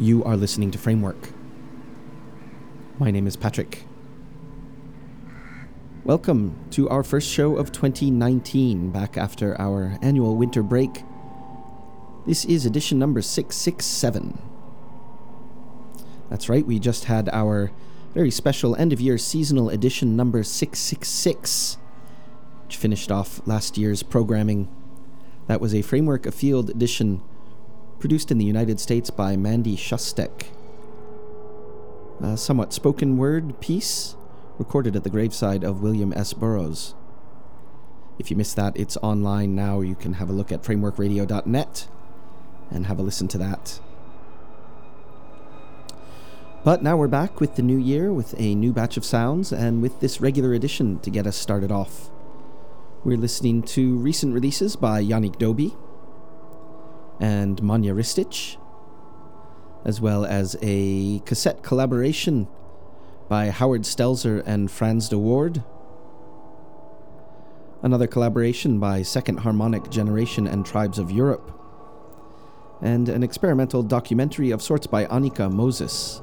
You are listening to Framework. My name is Patrick. Welcome to our first show of 2019, back after our annual winter break. This is edition number 667. That's right, we just had our very special end of year seasonal edition number 666, which finished off last year's programming. That was a Framework Afield edition produced in the United States by Mandy Shustek. A somewhat spoken word piece recorded at the graveside of William S. Burroughs. If you missed that, it's online now. You can have a look at frameworkradio.net and have a listen to that. But now we're back with the new year with a new batch of sounds and with this regular edition to get us started off. We're listening to recent releases by Yannick Dauby, and Manja Ristic, as well as a cassette collaboration by Howard Stelzer and Frans de Waard. Another collaboration by Second Harmonic Generation and Tribes of Europe. And an experimental documentary of sorts by Annika Moses.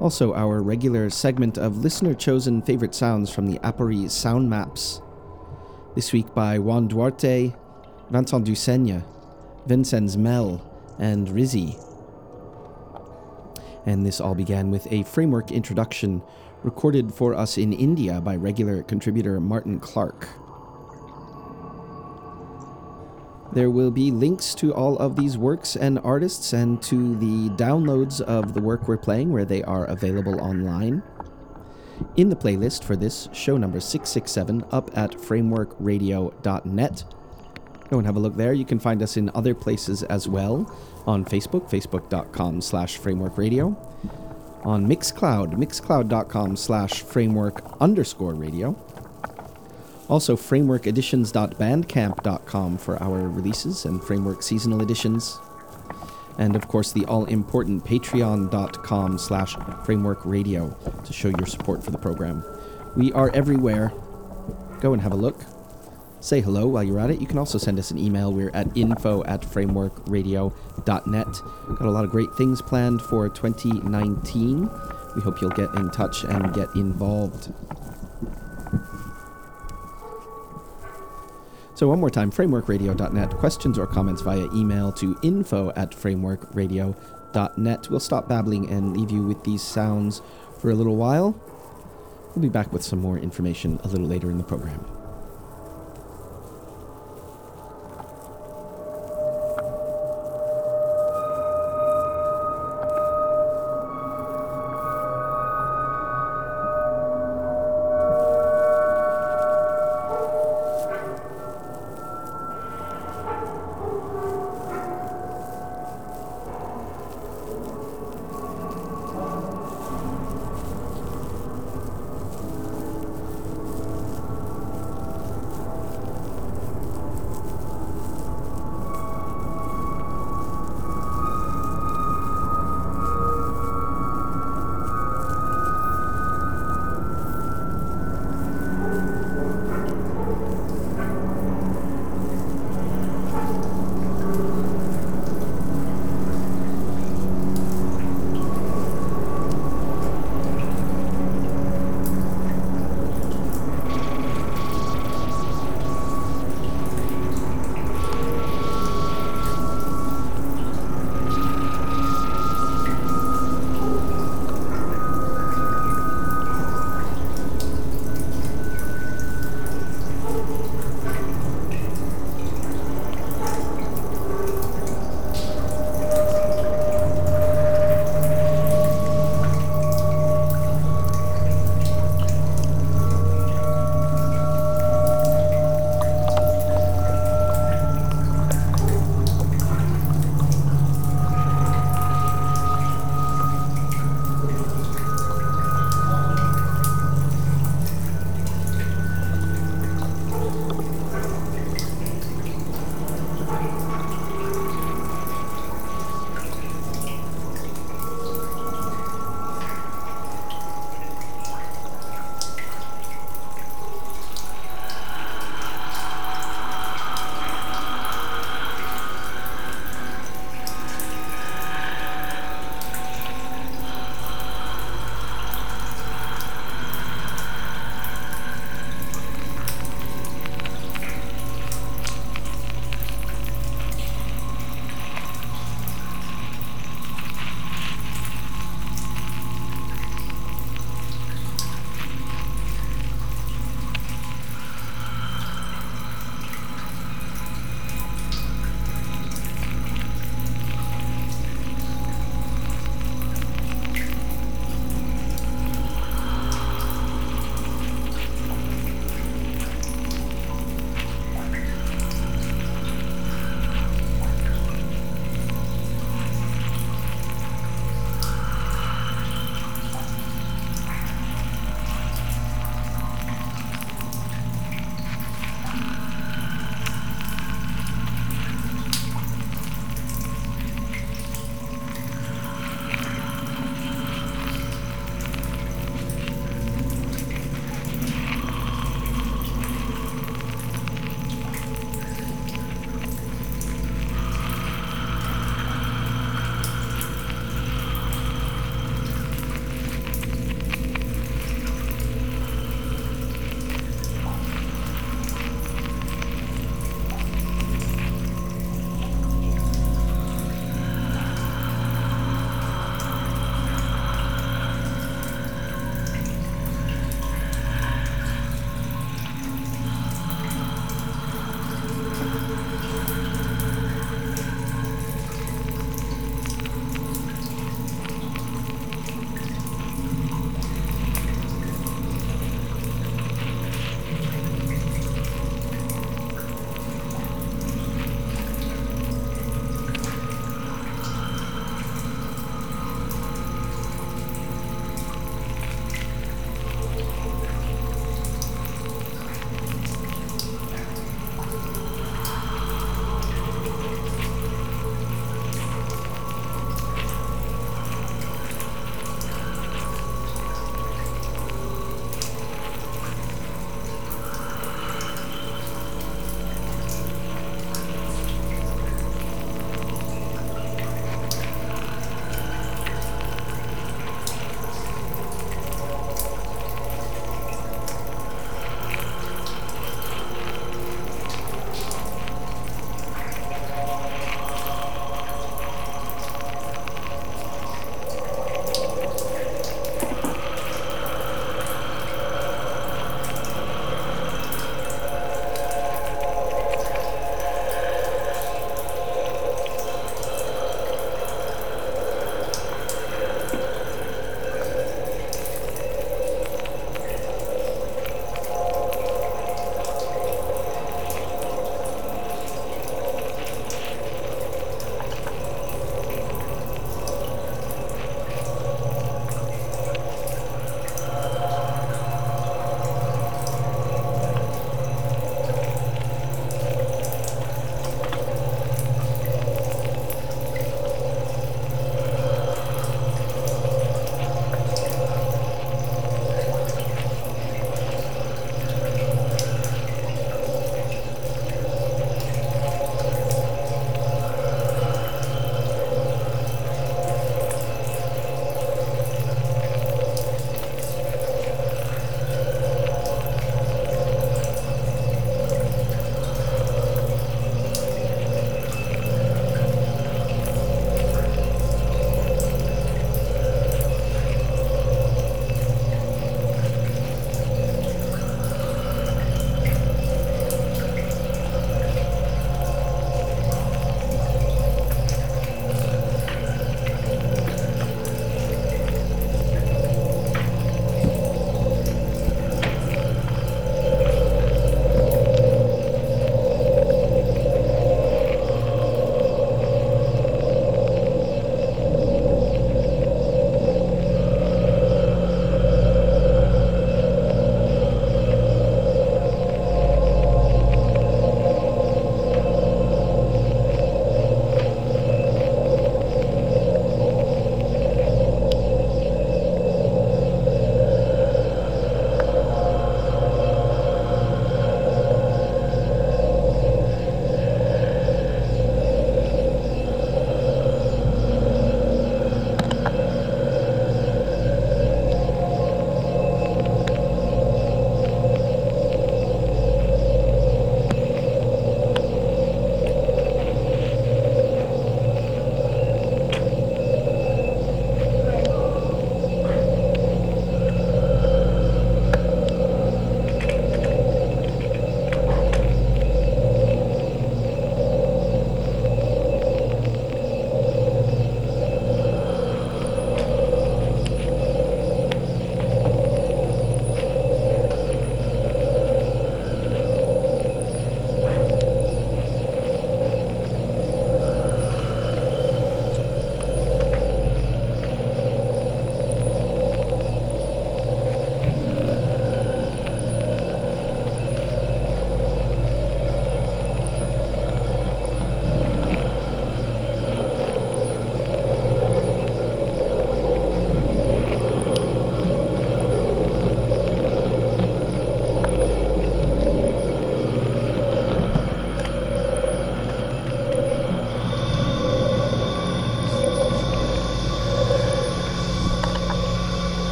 Also, our regular segment of listener chosen favorite sounds from the Aporee Sound Maps. This week by Juan Duarte Vincent Duseigne, Vincenz Mell, and Rizzi. And this all began with a framework introduction recorded for us in India by regular contributor Martin Clarke. There will be links to all of these works and artists and to the downloads of the work we're playing where they are available online in the playlist for this show number 667 up at frameworkradio.net Go and have a look there. You can find us in other places as well on Facebook, facebook.com slash framework radio. On Mixcloud, mixcloud.com slash framework underscore radio. Also, frameworkeditions.bandcamp.com for our releases and framework seasonal editions. And of course, the all important patreon.com slash framework radio to show your support for the program. We are everywhere. Go and have a look. Say hello while you're at it. You can also send us an email. We're at info at frameworkradio.net. Got a lot of great things planned for 2019. We hope you'll get in touch and get involved. So, one more time frameworkradio.net. Questions or comments via email to info at frameworkradio.net. We'll stop babbling and leave you with these sounds for a little while. We'll be back with some more information a little later in the program.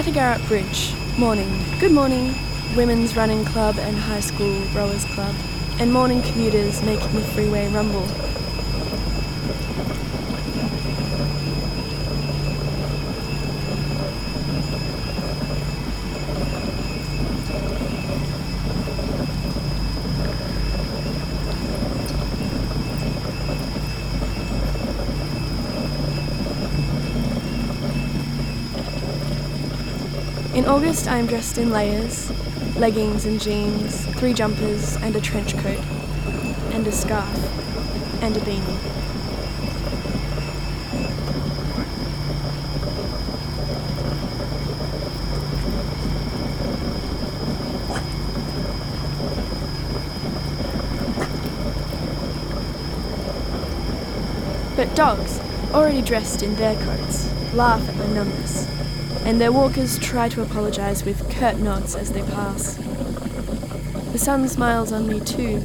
Matagarup Bridge, morning. Good morning, Women's Running Club and High School Rowers Club, and morning commuters making the freeway rumble. August, I am dressed in layers leggings and jeans, three jumpers, and a trench coat, and a scarf, and a beanie. But dogs, already dressed in their coats, laugh at my numbness and their walkers try to apologize with curt nods as they pass. The sun smiles on me too,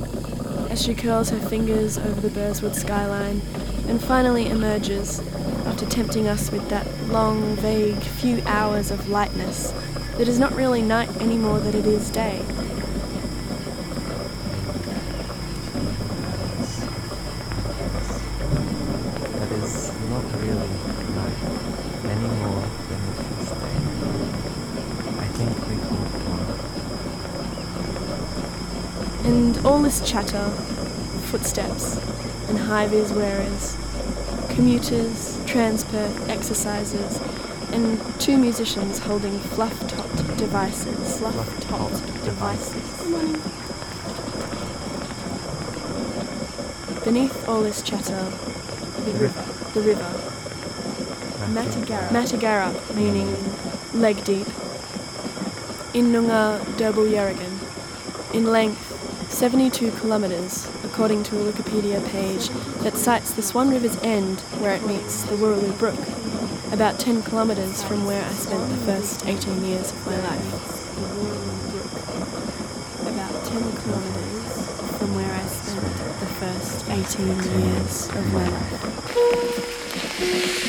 as she curls her fingers over the Burswood skyline and finally emerges after tempting us with that long, vague few hours of lightness that is not really night any more than it is day. That is not really night anymore than it is day. I think we caught one. This chatter, footsteps, and high vis wearers, commuters, transport, exercisers, and two musicians holding fluff topped devices. Fluff topped devices. Beneath all this chatter, the river. The river. Matagarup. Matagarup, meaning leg deep. In Noongar Derbil Yerrigan. In length, 72 kilometres, according to a Wikipedia page that cites the Swan River's end where it meets the Wooroloo Brook, about 10 kilometres from where I spent the first 18 years of my life. About 10 kilometres from where I spent the first 18 years of my life.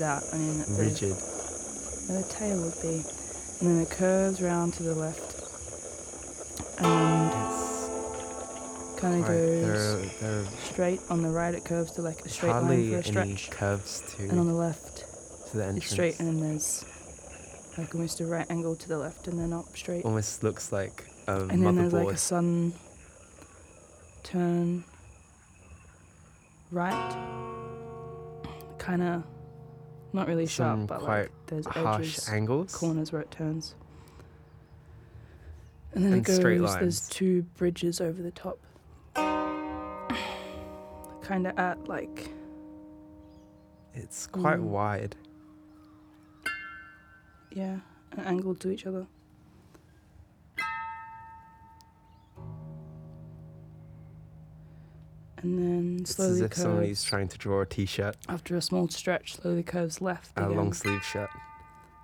Goes out, I mean, the, rigid. where the tail would be, and then it curves round to the left, and It's kind of goes. there, there are straight. On the right, it curves to like a straight line for a stretch, curves to, and on the left, to the entrance. it's straight, and then there's like almost a right angle to the left, and then up straight, Almost looks like a and then there's like a motherboard. sudden turn right, kind of not really sharp, but quite like there's harsh edges, angles. corners where it turns. And then And it goes, straight there's two bridges over the top. Kind of at like It's quite Mm. wide. Yeah, an angle to each other. And then slowly It's as if somebody's trying to draw a t-shirt, After a small stretch, slowly curves left a again. long sleeve shirt,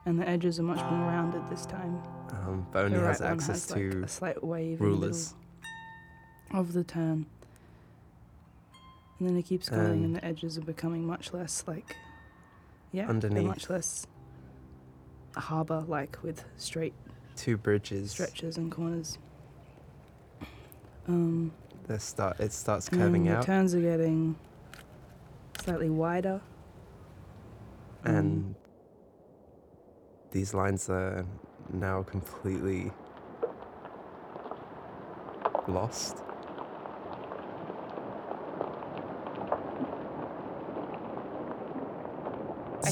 and the edges are much more rounded this time. um, but only the has right one access has like to a slight wave rulers. In of the turn. And then it keeps going, Um, and the edges are becoming much less like, yeah, Underneath. much less a harbour like with straight Two bridges. stretches and corners. Um, The start. It starts curving curving the out, turns are getting slightly wider. And mm. these lines are now completely lost.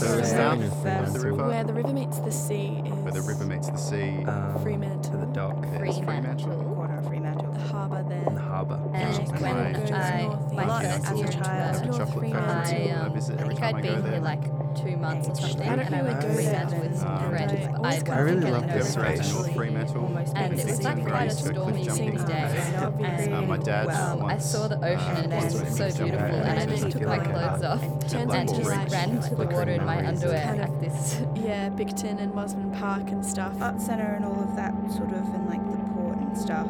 So can is say that that Fremantle? the river? Where the river meets the sea is Where the river meets the sea. Um, Fremantle. to the dock There's Fremantle. Quarter of Fremantle. the harbour in the there. harbour. And Which when my- I, My my first first year year in in Perth. the North chocolate Fremantle. factory. I, I um, visit I every think time I'd I go been there. here like two months or something, I don't and I know went where to it Fremantle is. with some Um, friends. I but always I go I really didn't love know this very race. much. North And it was like Big quite a stormy, cliff windy jumping. day. Uh, my dad Um, I saw the ocean and it uh, was so beautiful, and I just took my clothes off and just ran to the water in my underwear kind of- at this. yeah, Bicton and Mosman Park and stuff. Art centre and all of that sort of, and like the port and stuff.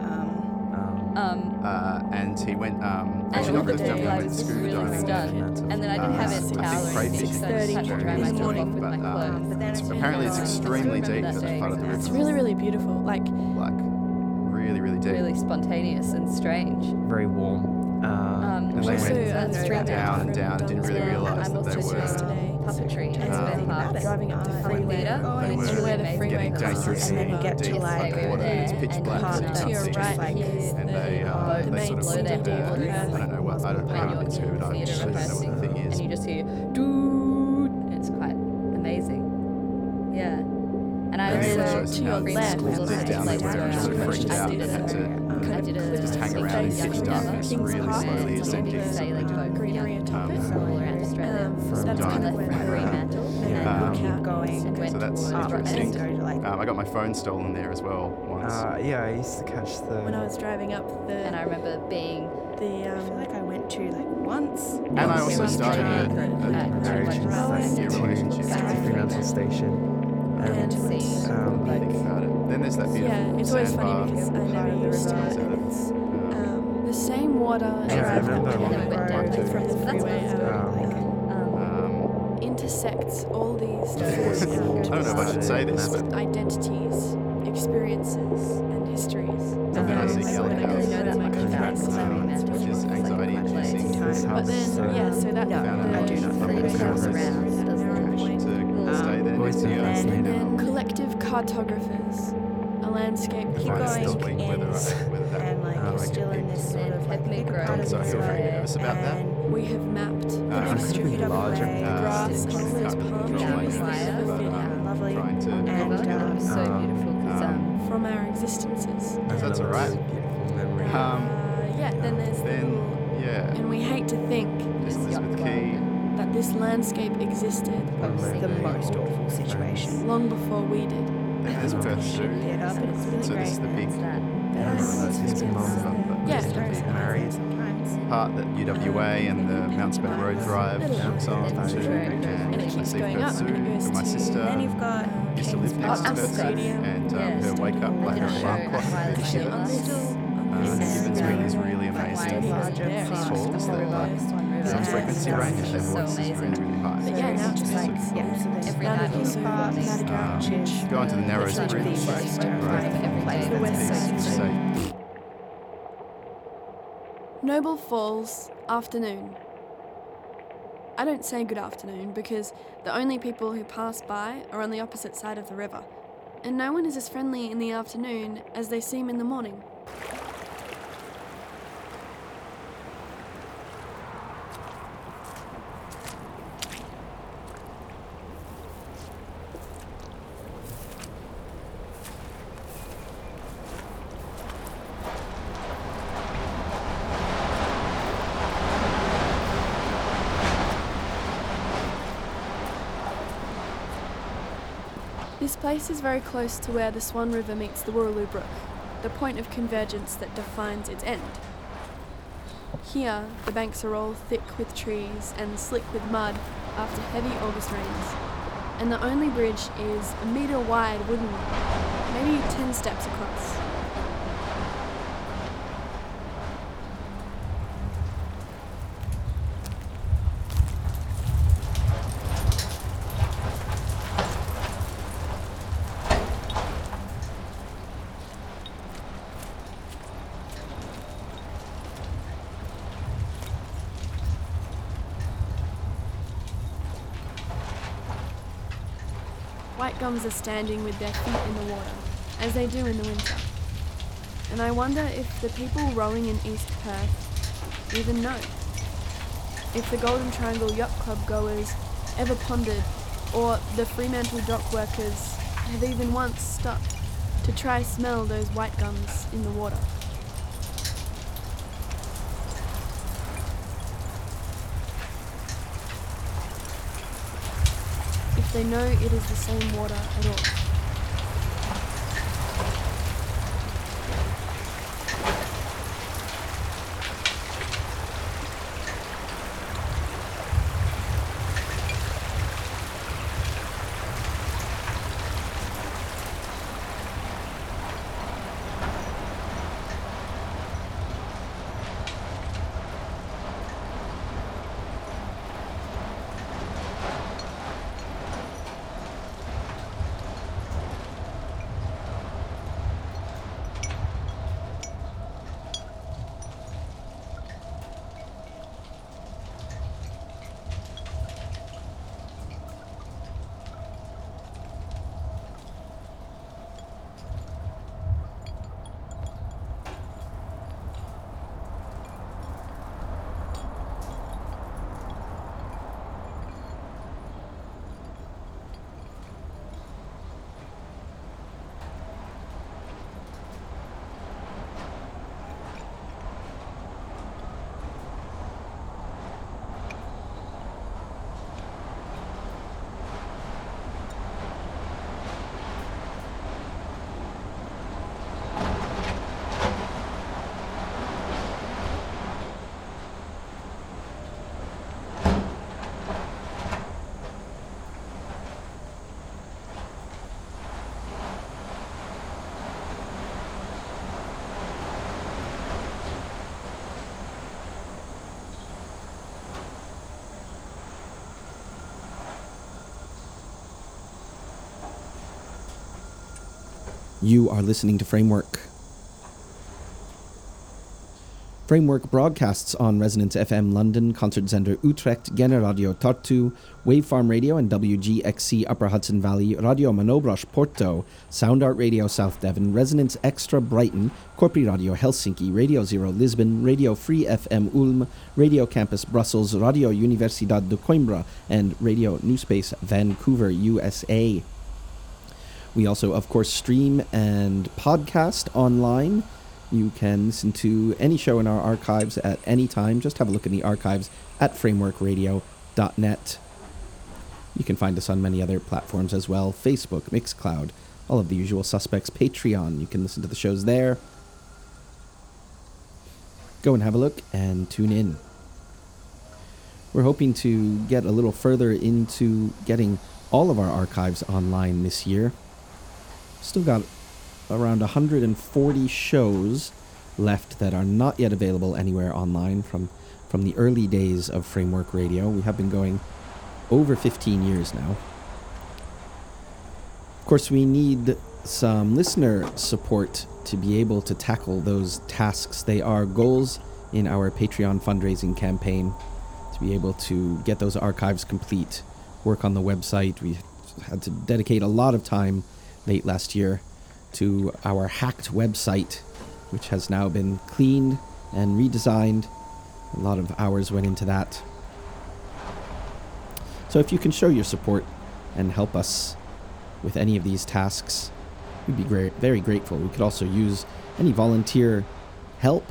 Um, Um, Um, Uh, and he went, um, and all not the cliff day jumping, I was just scuba really diving. stunned, and then I didn't have Uh, a I think towel or anything, so I just had to dry is myself off with my um, clothes. it's- it's apparently it's extremely deep that at the day part of the because It's really, really beautiful. Like, Like, really, really deep. really spontaneous and strange. very warm. Uh, Um, And they went uh, that's Fremantle down and down and didn't really realise that they also were puppetry Um, and sped parts. driving up the Freeway. and where the freeway dangerous and then you get to like we were water. It's pitch and black, so can't you can't see. like- And the, they, uh, they sort of blow their to I don't know what, I don't, I when haven't you're been scuba in diving, theatre so I don't know what the thing is. and you just hear and It's quite amazing. Yeah. And I And also shows to your how left, schools there's down there like was sort of freaked out and had to I did a just hang around in pitch darkness, really slowly It's ascending. like something. boat. greenery Yeah. atop Um, all around Australia. Um, so From that's towards up and interesting. then go to like Um, I got my phone stolen there as well once. uh, yeah, I used to catch the. when I was driving up the And I remember being the I feel um, like I went to like once. and I also started went a, to a, at very like interesting. Rowing. a relationship. Back the to Fremantle station. and And see um, like Think about it. Then there's that beautiful yeah, it's always sandbar. funny because I part never of the used to and It's um, the same water Yeah, I drive that remember we when intersects all these I don't know if I should say this, but identities, experiences, and histories. And then I see Like, Yellow when I House. go know that to my much about country, so- Fremantle, which is like, anxiety quite inducing. But then, yeah, so that No, Found the, I do not from think the it comes council around, doesn't it? to stay um, there next year. and then collective cartographers, a landscape Keep going this week whether I, whether that and like you're still in this sort of like Peppermint bigger part of So the I feel very nervous about that. and we have mapped the Uh, next it's street of larger. the Uh, grass just and all those can't palm trees myself, that have but, been um, lovely. And, control um, so beautiful because um, um, from our existences. That's all right. Beautiful memory. Um, Uh, yeah, then there's the Then, little, yeah, and we hate to think This Elizabeth yacht Quay. that this landscape existed It's the most awful situation. long before we did. Then there's Perth Zoo. Theatre, but it's really So great. this is the big that. I don't know, that's his mum. but Yeah. This is the Very big married sometimes. part that UWA and the Mount Spen Road Drive jumps on And to. it's And And it I keeps see going Perth up Zoo. and it goes My to- sister Then you've got used to live King's next to Park. Perth Zoo. Stadium. And um, her wake up, like her alarm clock, at would Actually, hit I'm still uh, on this. Gibbons Yeah. Green is really amazing. larger Yeah. falls that like River. some Yeah. frequency Yeah. range, their So voice is really, amazing. really high. But yeah, now just like, like yeah, so there's Every now night that was also Park, Madagascar, which Go into the Narrows Literally Bridge. the most terrifying every day. The west It's side. Noble Falls, afternoon. I don't say good afternoon because the only people who pass by are on the opposite side of the river, and no one is as friendly in the afternoon as they seem in the morning. Place is very close to where the Swan River meets the Wooroloo Brook, the point of convergence that defines its end. Here, the banks are all thick with trees and slick with mud after heavy August rains, and the only bridge is a metre wide wooden one, maybe 10 steps across. White gums are standing with their feet in the water, as they do in the winter. And I wonder if the people rowing in East Perth even know. If the Golden Triangle Yacht Club goers ever pondered, or the Fremantle dock workers have even once stopped to try smell those white gums in the water. They know it is the same water at all. You are listening to Framework. Framework broadcasts on Resonance FM London, Concertzender Utrecht, Generadio Radio Tartu, Wavefarm Radio and WGXC Upper Hudson Valley, Radio Manobras Porto, Sound Art Radio South Devon, Resonance Extra Brighton, Corpi Radio Helsinki, Radio Zero Lisbon, Radio Free FM Ulm, Radio Campus Brussels, Radio Universidad de Coimbra, and Radio New Space Vancouver, USA. We also, of course, stream and podcast online. You can listen to any show in our archives at any time. Just have a look in the archives at frameworkradio.net. You can find us on many other platforms as well Facebook, Mixcloud, all of the usual suspects, Patreon. You can listen to the shows there. Go and have a look and tune in. We're hoping to get a little further into getting all of our archives online this year. Still got around 140 shows left that are not yet available anywhere online from, from the early days of Framework Radio. We have been going over 15 years now. Of course, we need some listener support to be able to tackle those tasks. They are goals in our Patreon fundraising campaign to be able to get those archives complete, work on the website. We had to dedicate a lot of time late last year to our hacked website, which has now been cleaned and redesigned. A lot of hours went into that. So if you can show your support and help us with any of these tasks, we'd be great, very grateful. We could also use any volunteer help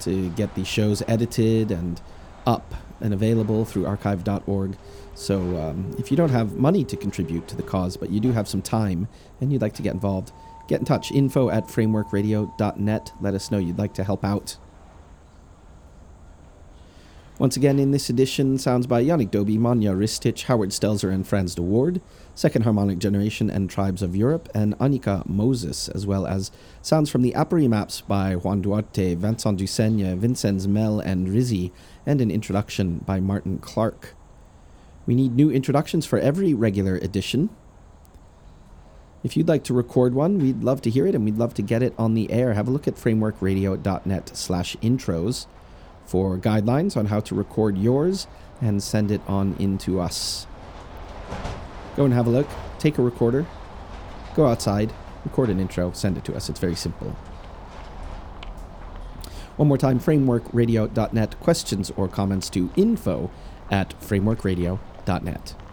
to get these shows edited and up and available through archive.org. So um, if you don't have money to contribute to the cause, but you do have some time and you'd like to get involved, get in touch. Info at frameworkradio.net. Let us know you'd like to help out. Once again, in this edition, sounds by Yannick Dauby, Manja Ristic, Howard Stelzer, and Frans de Waard, Second Harmonic Generation and Tribes of Europe, and Annika Moses, as well as sounds from the Aporee maps by Juan Duarte, Vincent Duseigne, Vincenz Mell, and Rizzi, and an introduction by Martin Clarke. We need new introductions for every regular edition. If you'd like to record one, we'd love to hear it and we'd love to get it on the air. Have a look at frameworkradio.net slash intros for guidelines on how to record yours and send it on into us. Go and have a look. take a recorder, go outside, record an intro, send it to us. It's very simple. One more time, frameworkradio.net. Questions or comments to info at frameworkradio.net. Dot net.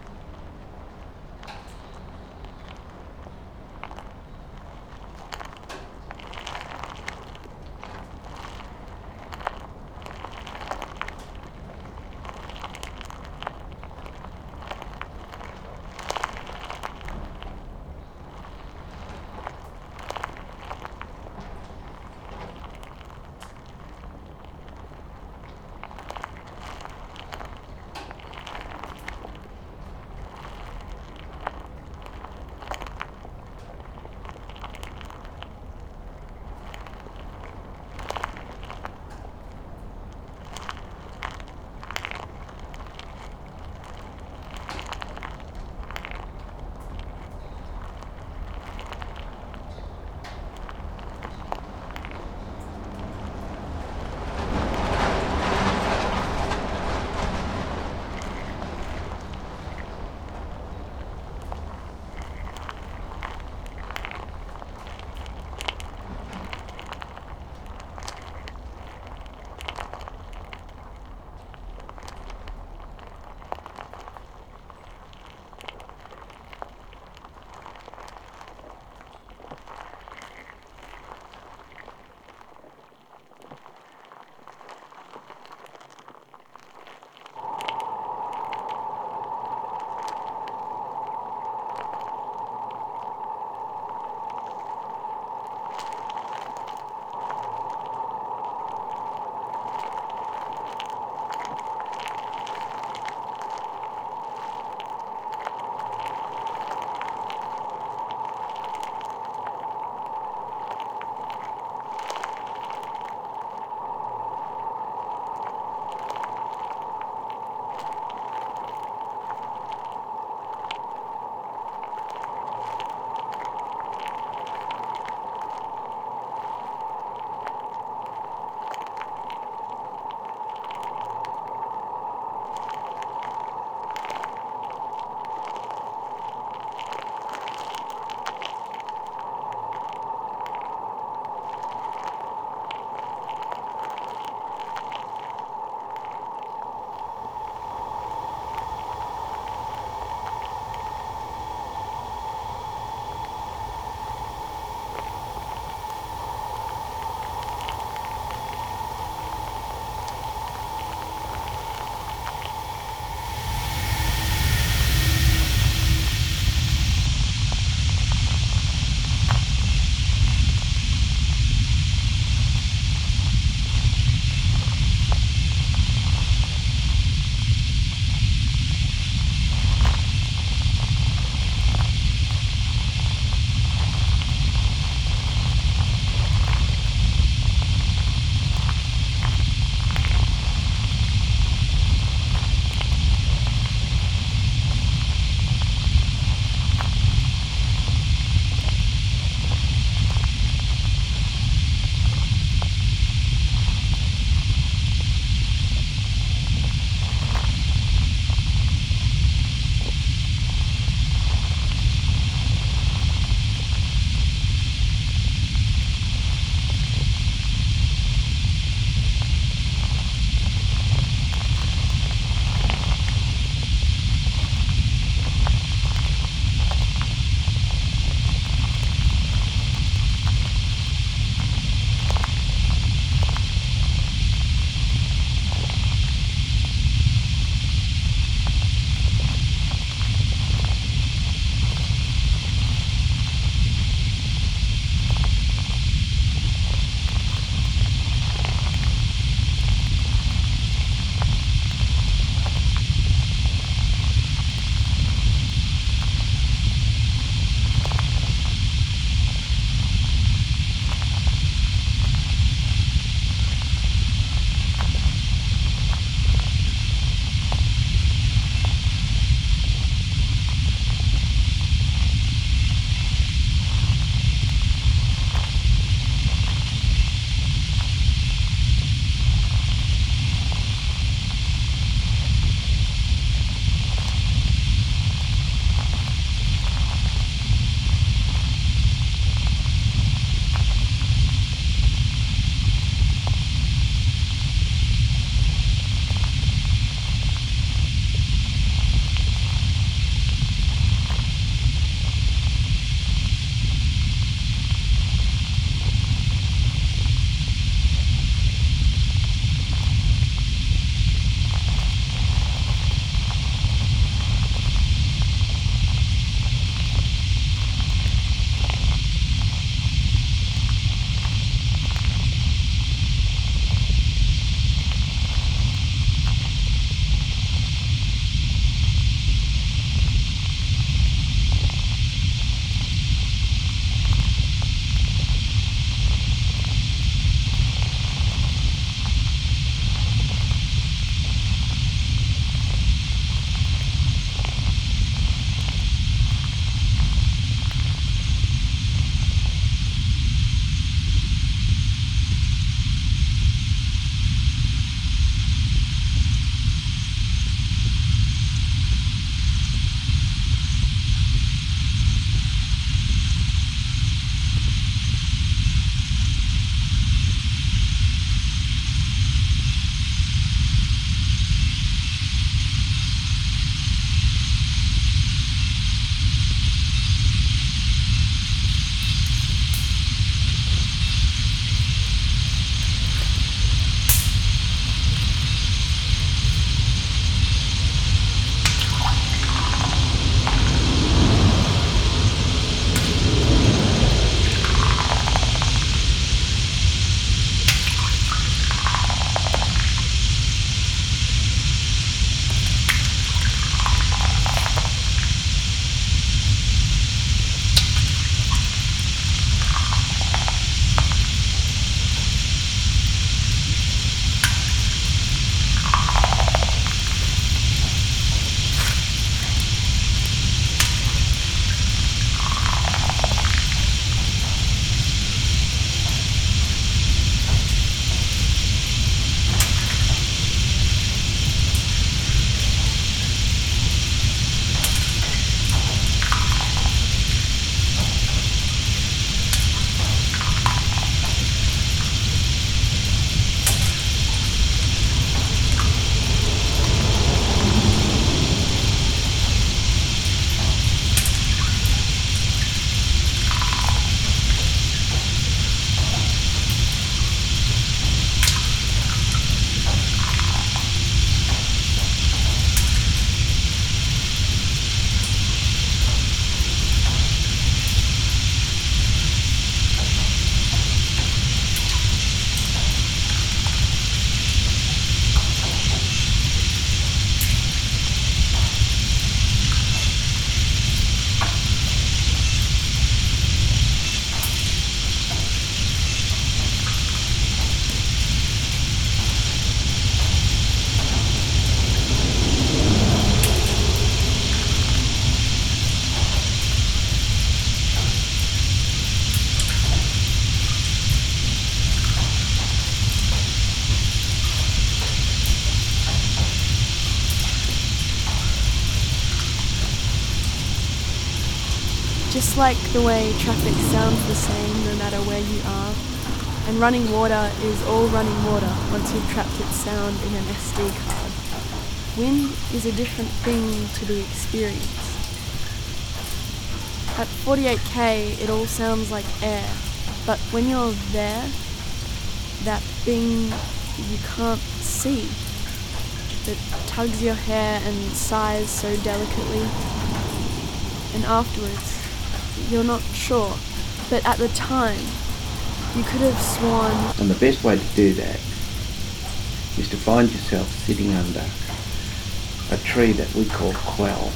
Just like the way traffic sounds the same no matter where you are, and running water is all running water once you've trapped its sound in an SD card. Wind is a different thing to be experienced. At 48k, it all sounds like air, but when you're there, that thing you can't see that tugs your hair and sighs so delicately, and afterwards, you're not sure, but at the time, you could have sworn And the best way to do that is to find yourself sitting under a tree that we call quell,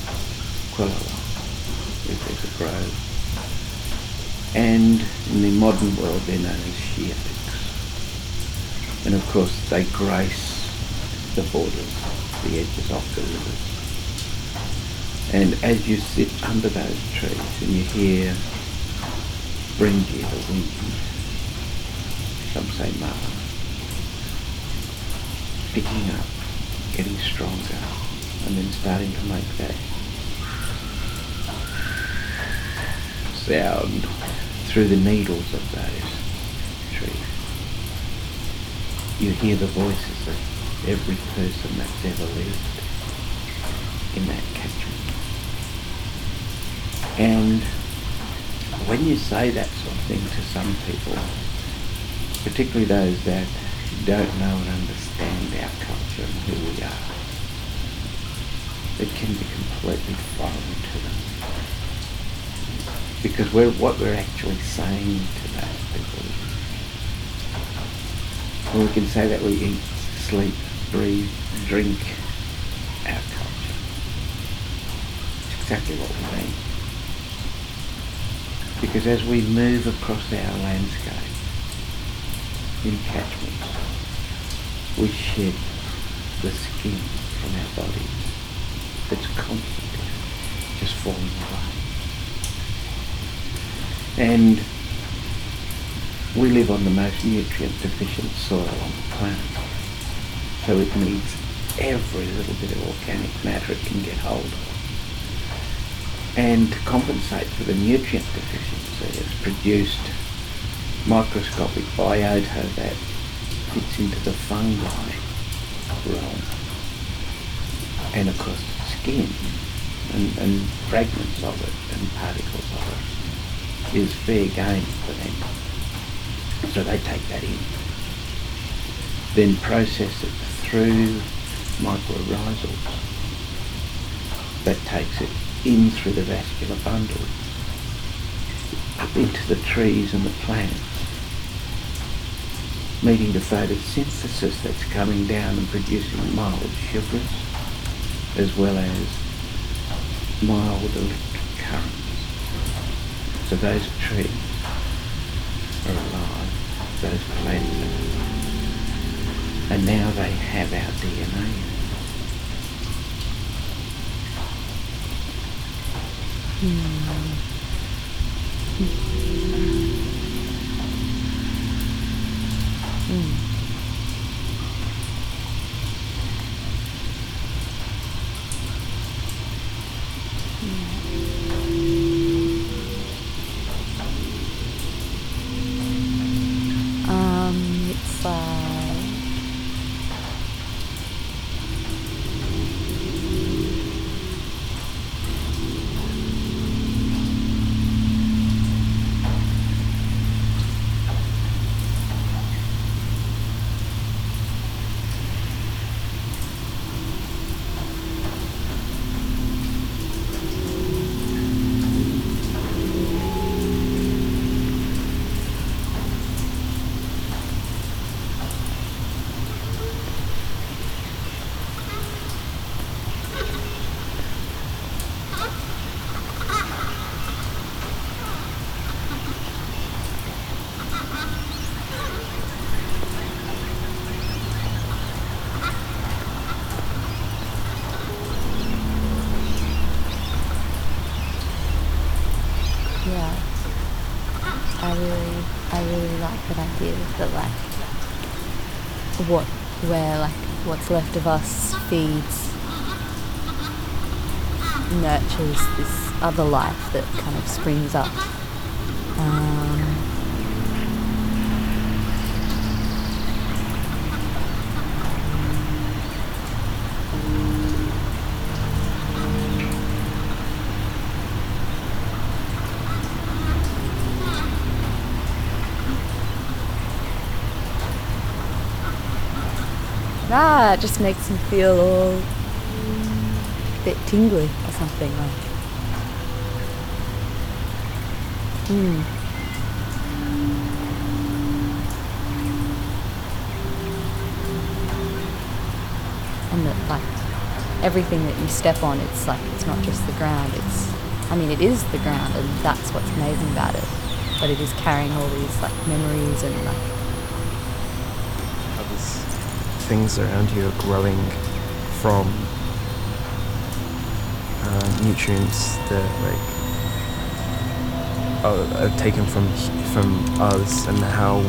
quellala, if there's a grove. And in the modern world they're known as sheoaks. And of course they grace the borders, the edges of the rivers. And as you sit under those trees and you hear the wind, some say Mara, picking up, getting stronger, and then starting to make that sound through the needles of those trees. You hear the voices of every person that's ever lived in that catchment. And when you say that sort of thing to some people, particularly those that don't know and understand our culture and who we are, it can be completely foreign to them. Because we're, what we're actually saying to those people is, well, we can say that we eat, sleep, breathe, drink our culture. It's exactly what we mean. Because as we move across our landscape, in catchments, we shed the skin from our bodies that's constantly just falling away. And we live on the most nutrient deficient soil on the planet. So it needs every little bit of organic matter it can get hold of. And to compensate for the nutrient deficiency, it's produced microscopic biota that fits into the fungi realm. And of course skin and, and fragments of it and particles of it is fair game for them. So they take that in, then process it through mycorrhizals that takes it in through the vascular bundle up into the trees and the plants, meeting the photosynthesis that's coming down and producing mild sugars as well as mild electric currents. So those trees are alive, those plants are alive. And now they have our DNA in it. Left of us feeds nurtures this other life that kind of springs up. Ah, it just makes me feel all a bit tingly or something like. Hmm. And that like everything that you step on, it's like it's not just the ground. It's, I mean, it is the ground, and that's what's amazing about it. But it is carrying all these like memories and like how these things around you are growing from uh, nutrients that like are, are taken from from us and how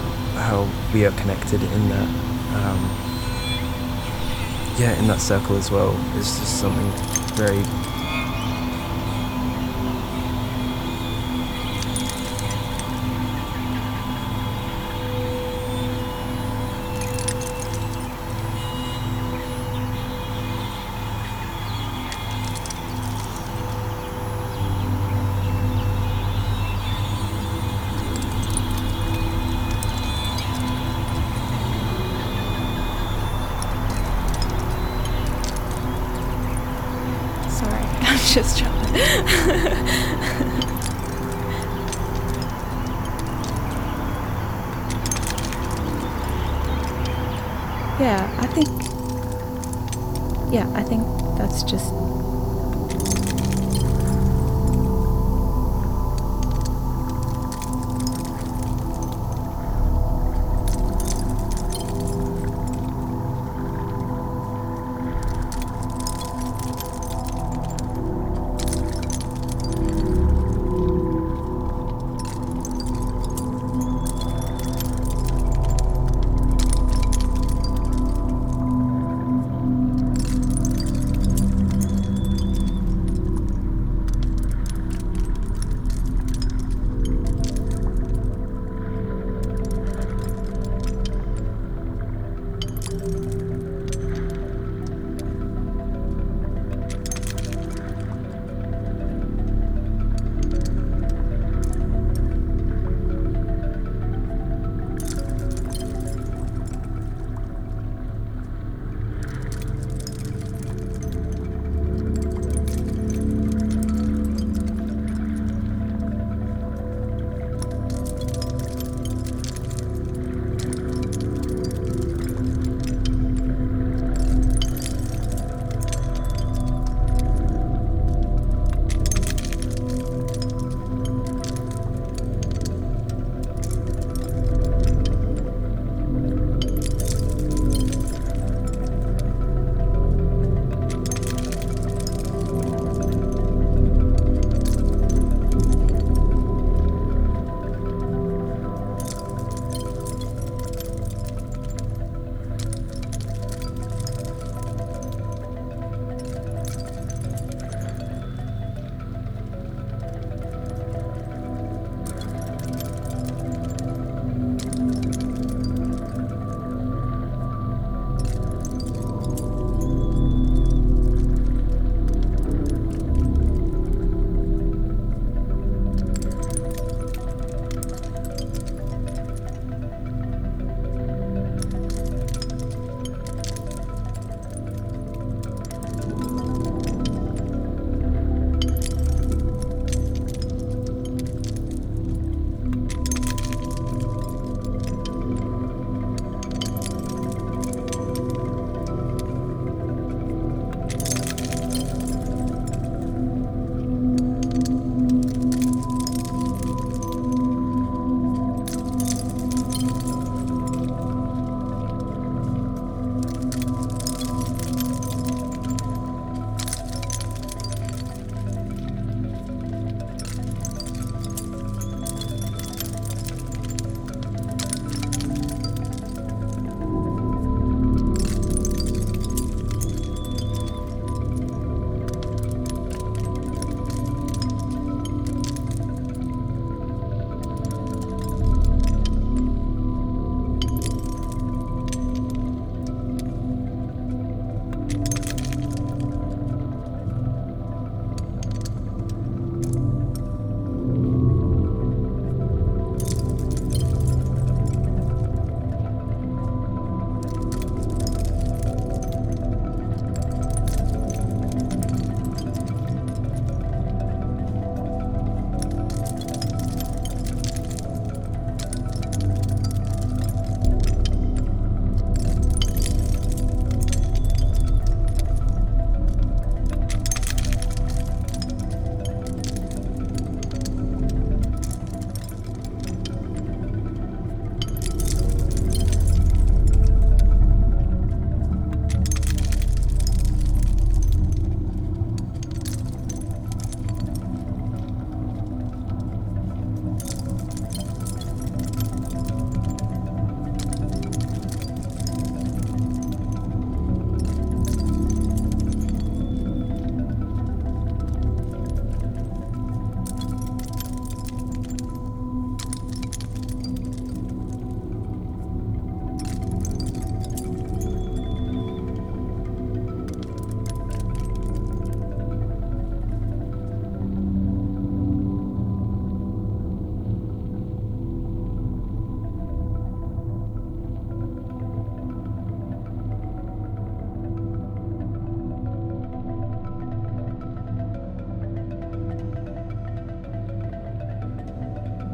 how we are connected in that um, yeah in that circle as well is just something very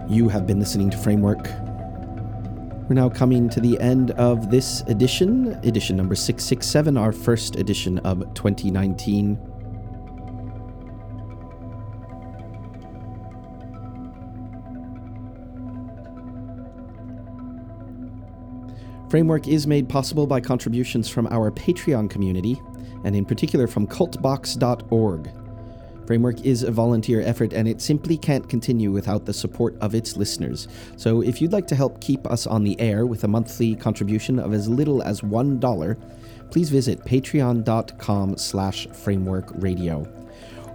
You have been listening to Framework. We're now coming to the end of this edition, edition number 667, our first edition of 2019. Framework is made possible by contributions from our Patreon community, and in particular from cultbox.org. Framework is a volunteer effort and it simply can't continue without the support of its listeners. So if you'd like to help keep us on the air with a monthly contribution of as little as $1, please visit patreon.com slash frameworkradio.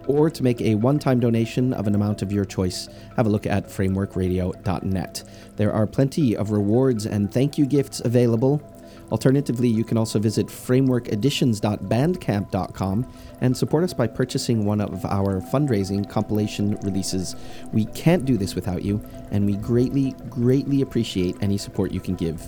Or to make a one-time donation of an amount of your choice, have a look at frameworkradio.net. There are plenty of rewards and thank you gifts available. Alternatively, you can also visit frameworkeditions.bandcamp.com and support us by purchasing one of our fundraising compilation releases. We can't do this without you, and we greatly, greatly appreciate any support you can give.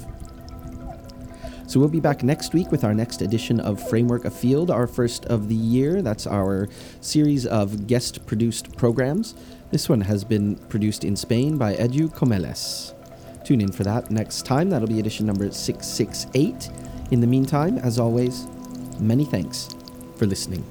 So we'll be back next week with our next edition of Framework Afield, our first of the year. That's our series of guest produced programs. This one has been produced in Spain by Edu Comelles. Tune in for that next time. That'll be edition number 668. In the meantime, as always, many thanks for listening.